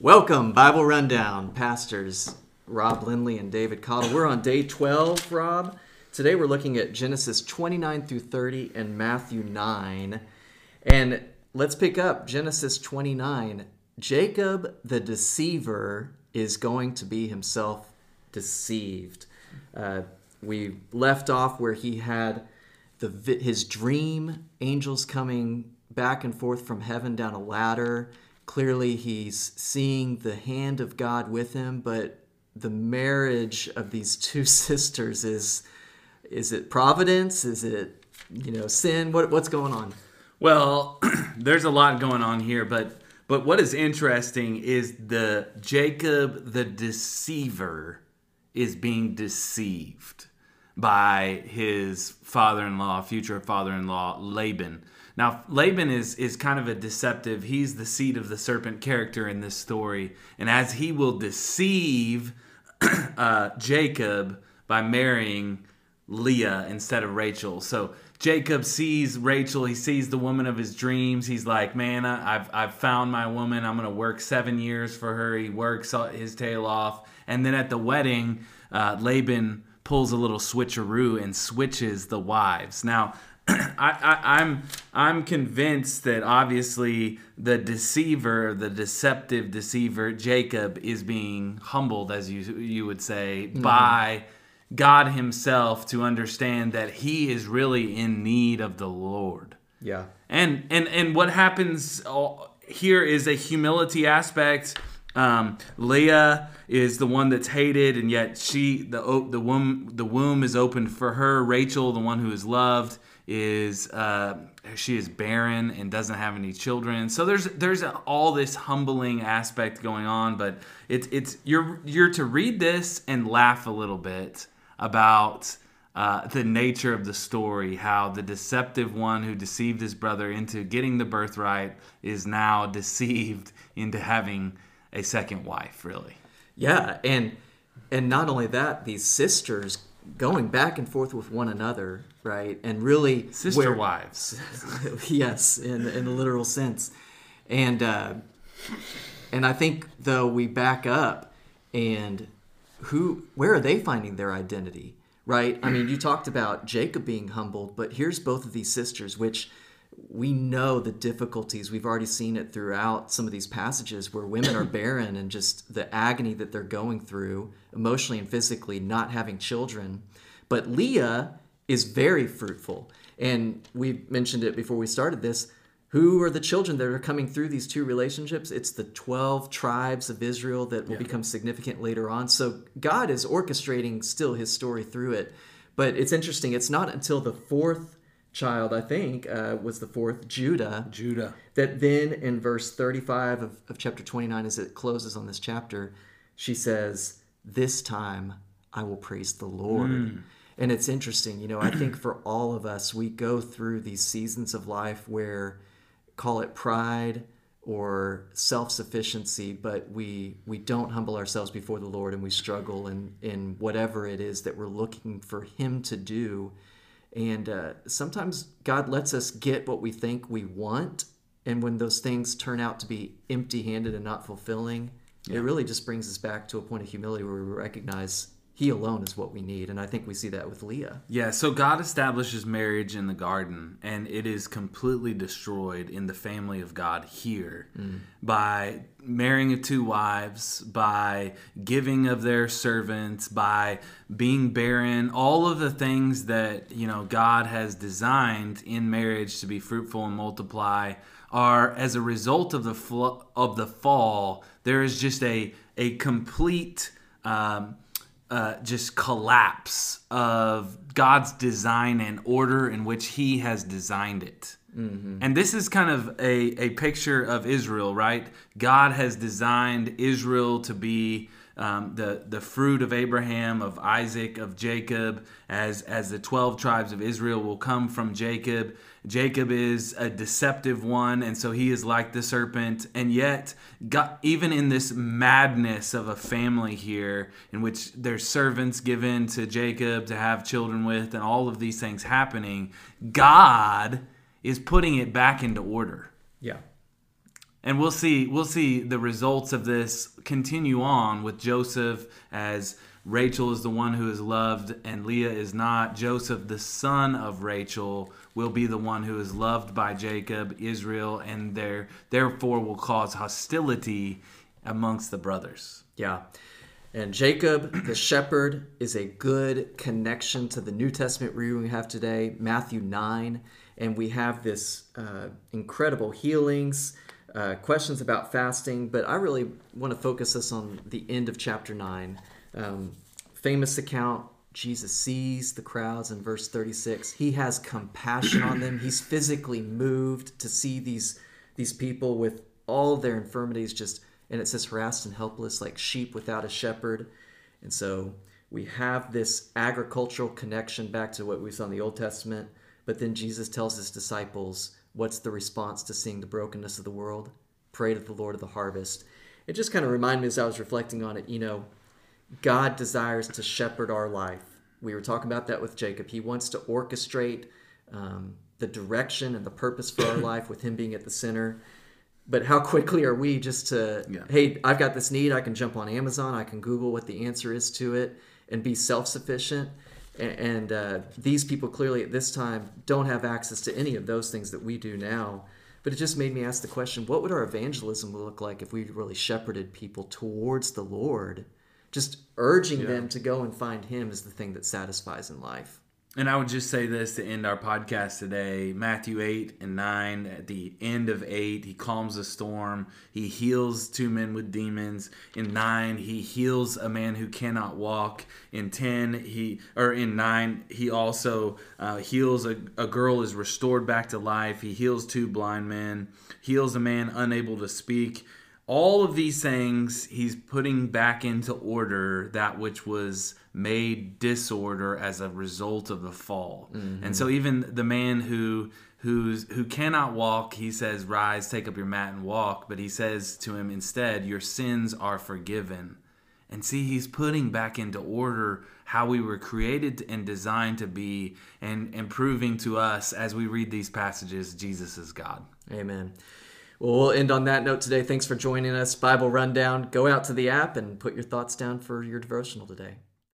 Welcome, Bible Rundown, pastors Rob Lindley and David Cottle. We're on day 12, Rob. Today we're looking at Genesis 29 through 30 and Matthew 9. And let's pick up Genesis 29. Jacob the deceiver is going to be himself deceived. Uh, we left off where he had the his dream, angels coming back and forth from heaven down a ladder clearly he's seeing the hand of God with him, but the marriage of these two sisters is is it providence? Is it you know sin? What what's going on? Well, there's a lot going on here, but but what is interesting is the Jacob the deceiver is being deceived by his father-in-law, future father-in-law Laban. Now, Laban is, is kind of a deceptive, he's the seed of the serpent character in this story. And as he will deceive uh, Jacob by marrying Leah instead of Rachel. So Jacob sees Rachel, he sees the woman of his dreams. He's like, Man, I've, I've found my woman. I'm going to work seven years for her. He works his tail off. And then at the wedding, uh, Laban pulls a little switcheroo and switches the wives. Now, I, I, am I'm, I'm convinced that obviously the deceiver, the deceptive deceiver, Jacob, is being humbled, as you you would say, mm-hmm. by God Himself to understand that he is really in need of the Lord. Yeah. And and and what happens here is a humility aspect. Um, Leah is the one that's hated, and yet she the the womb the womb is open for her. Rachel, the one who is loved is uh, she is barren and doesn't have any children. So there's there's a, all this humbling aspect going on, but it's it's you're you're to read this and laugh a little bit about uh, the nature of the story, how the deceptive one who deceived his brother into getting the birthright is now deceived into having a second wife. Really, yeah, and and not only that, these sisters going back and forth with one another, right? And really sister where, wives. yes, in in the literal sense. And uh, and I think though we back up and who where are they finding their identity? Right? I mean, you talked about Jacob being humbled, but here's both of these sisters which we know the difficulties. We've already seen it throughout some of these passages where women are barren and just the agony that they're going through emotionally and physically, not having children. But Leah is very fruitful. And we mentioned it before we started this. Who are the children that are coming through these two relationships? It's the 12 tribes of Israel that will yeah. become significant later on. So God is orchestrating still his story through it. But it's interesting, it's not until the fourth child, I think, uh, was the fourth, Judah. Judah. That then in verse 35 of, of chapter 29, as it closes on this chapter, she says, This time I will praise the Lord. Mm. And it's interesting, you know, I think for all of us, we go through these seasons of life where, call it pride or self-sufficiency but we we don't humble ourselves before the lord and we struggle in in whatever it is that we're looking for him to do and uh, sometimes God lets us get what we think we want. And when those things turn out to be empty handed and not fulfilling, yeah. it really just brings us back to a point of humility where we recognize he alone is what we need and i think we see that with leah yeah so god establishes marriage in the garden and it is completely destroyed in the family of god here mm. by marrying two wives by giving of their servants by being barren all of the things that you know god has designed in marriage to be fruitful and multiply are as a result of the fl- of the fall there is just a a complete um, uh, just collapse of God's design and order in which He has designed it. Mm-hmm. And this is kind of a, a picture of Israel, right? God has designed Israel to be um, the the fruit of Abraham, of Isaac, of Jacob, as as the twelve tribes of Israel will come from Jacob. Jacob is a deceptive one, and so he is like the serpent. And yet, God, even in this madness of a family here, in which there's servants given to Jacob to have children with, and all of these things happening, God is putting it back into order Yeah. And we'll see we'll see the results of this continue on with Joseph as Rachel is the one who is loved and Leah is not. Joseph, the son of Rachel, will be the one who is loved by Jacob, Israel, and there therefore will cause hostility amongst the brothers. Yeah. And Jacob, the shepherd, is a good connection to the New Testament reading we have today, Matthew 9. And we have this uh, incredible healings, uh, questions about fasting, but I really want to focus us on the end of chapter 9. Um, famous account Jesus sees the crowds in verse 36. He has compassion on them. He's physically moved to see these, these people with all their infirmities just and it says harassed and helpless like sheep without a shepherd and so we have this agricultural connection back to what we saw in the old testament but then jesus tells his disciples what's the response to seeing the brokenness of the world? Pray to the lord of the harvest. It just kind of reminded me as i was reflecting on it you know god desires to shepherd our life. We were talking about that with jacob. He wants to orchestrate um, the direction and the purpose for our life with him being at the center. But how quickly are we just to Yeah. hey i've got this need. I can jump on amazon. I can google what the answer is to it and be self-sufficient. A- and uh, these people clearly at this time don't have access to any of those things that we do now. But it just made me ask the question what would our evangelism look like if we really shepherded people towards the lord? Just urging them to go and find him is the thing that satisfies in life And I would just say this to end our podcast today Matthew 8 and 9, at the end of 8, he calms a storm. He heals two men with demons. In 9, he heals a man who cannot walk. In 10, he, or in 9, he also uh, heals a, a girl is restored back to life. He heals two blind men, heals a man unable to speak. All of these things, he's putting back into order that which was made disorder as a result of the fall. And mm-hmm. so even the man who who's who cannot walk, he says, "Rise, take up your mat and walk." But he says to him instead, "Your sins are forgiven." And see, he's putting back into order how we were created and designed to be, and, and proving to us as we read these passages, Jesus is God. Amen. Well, we'll end on that note today. Thanks for joining us. Bible Rundown. Go out to the app and put your thoughts down for your devotional today.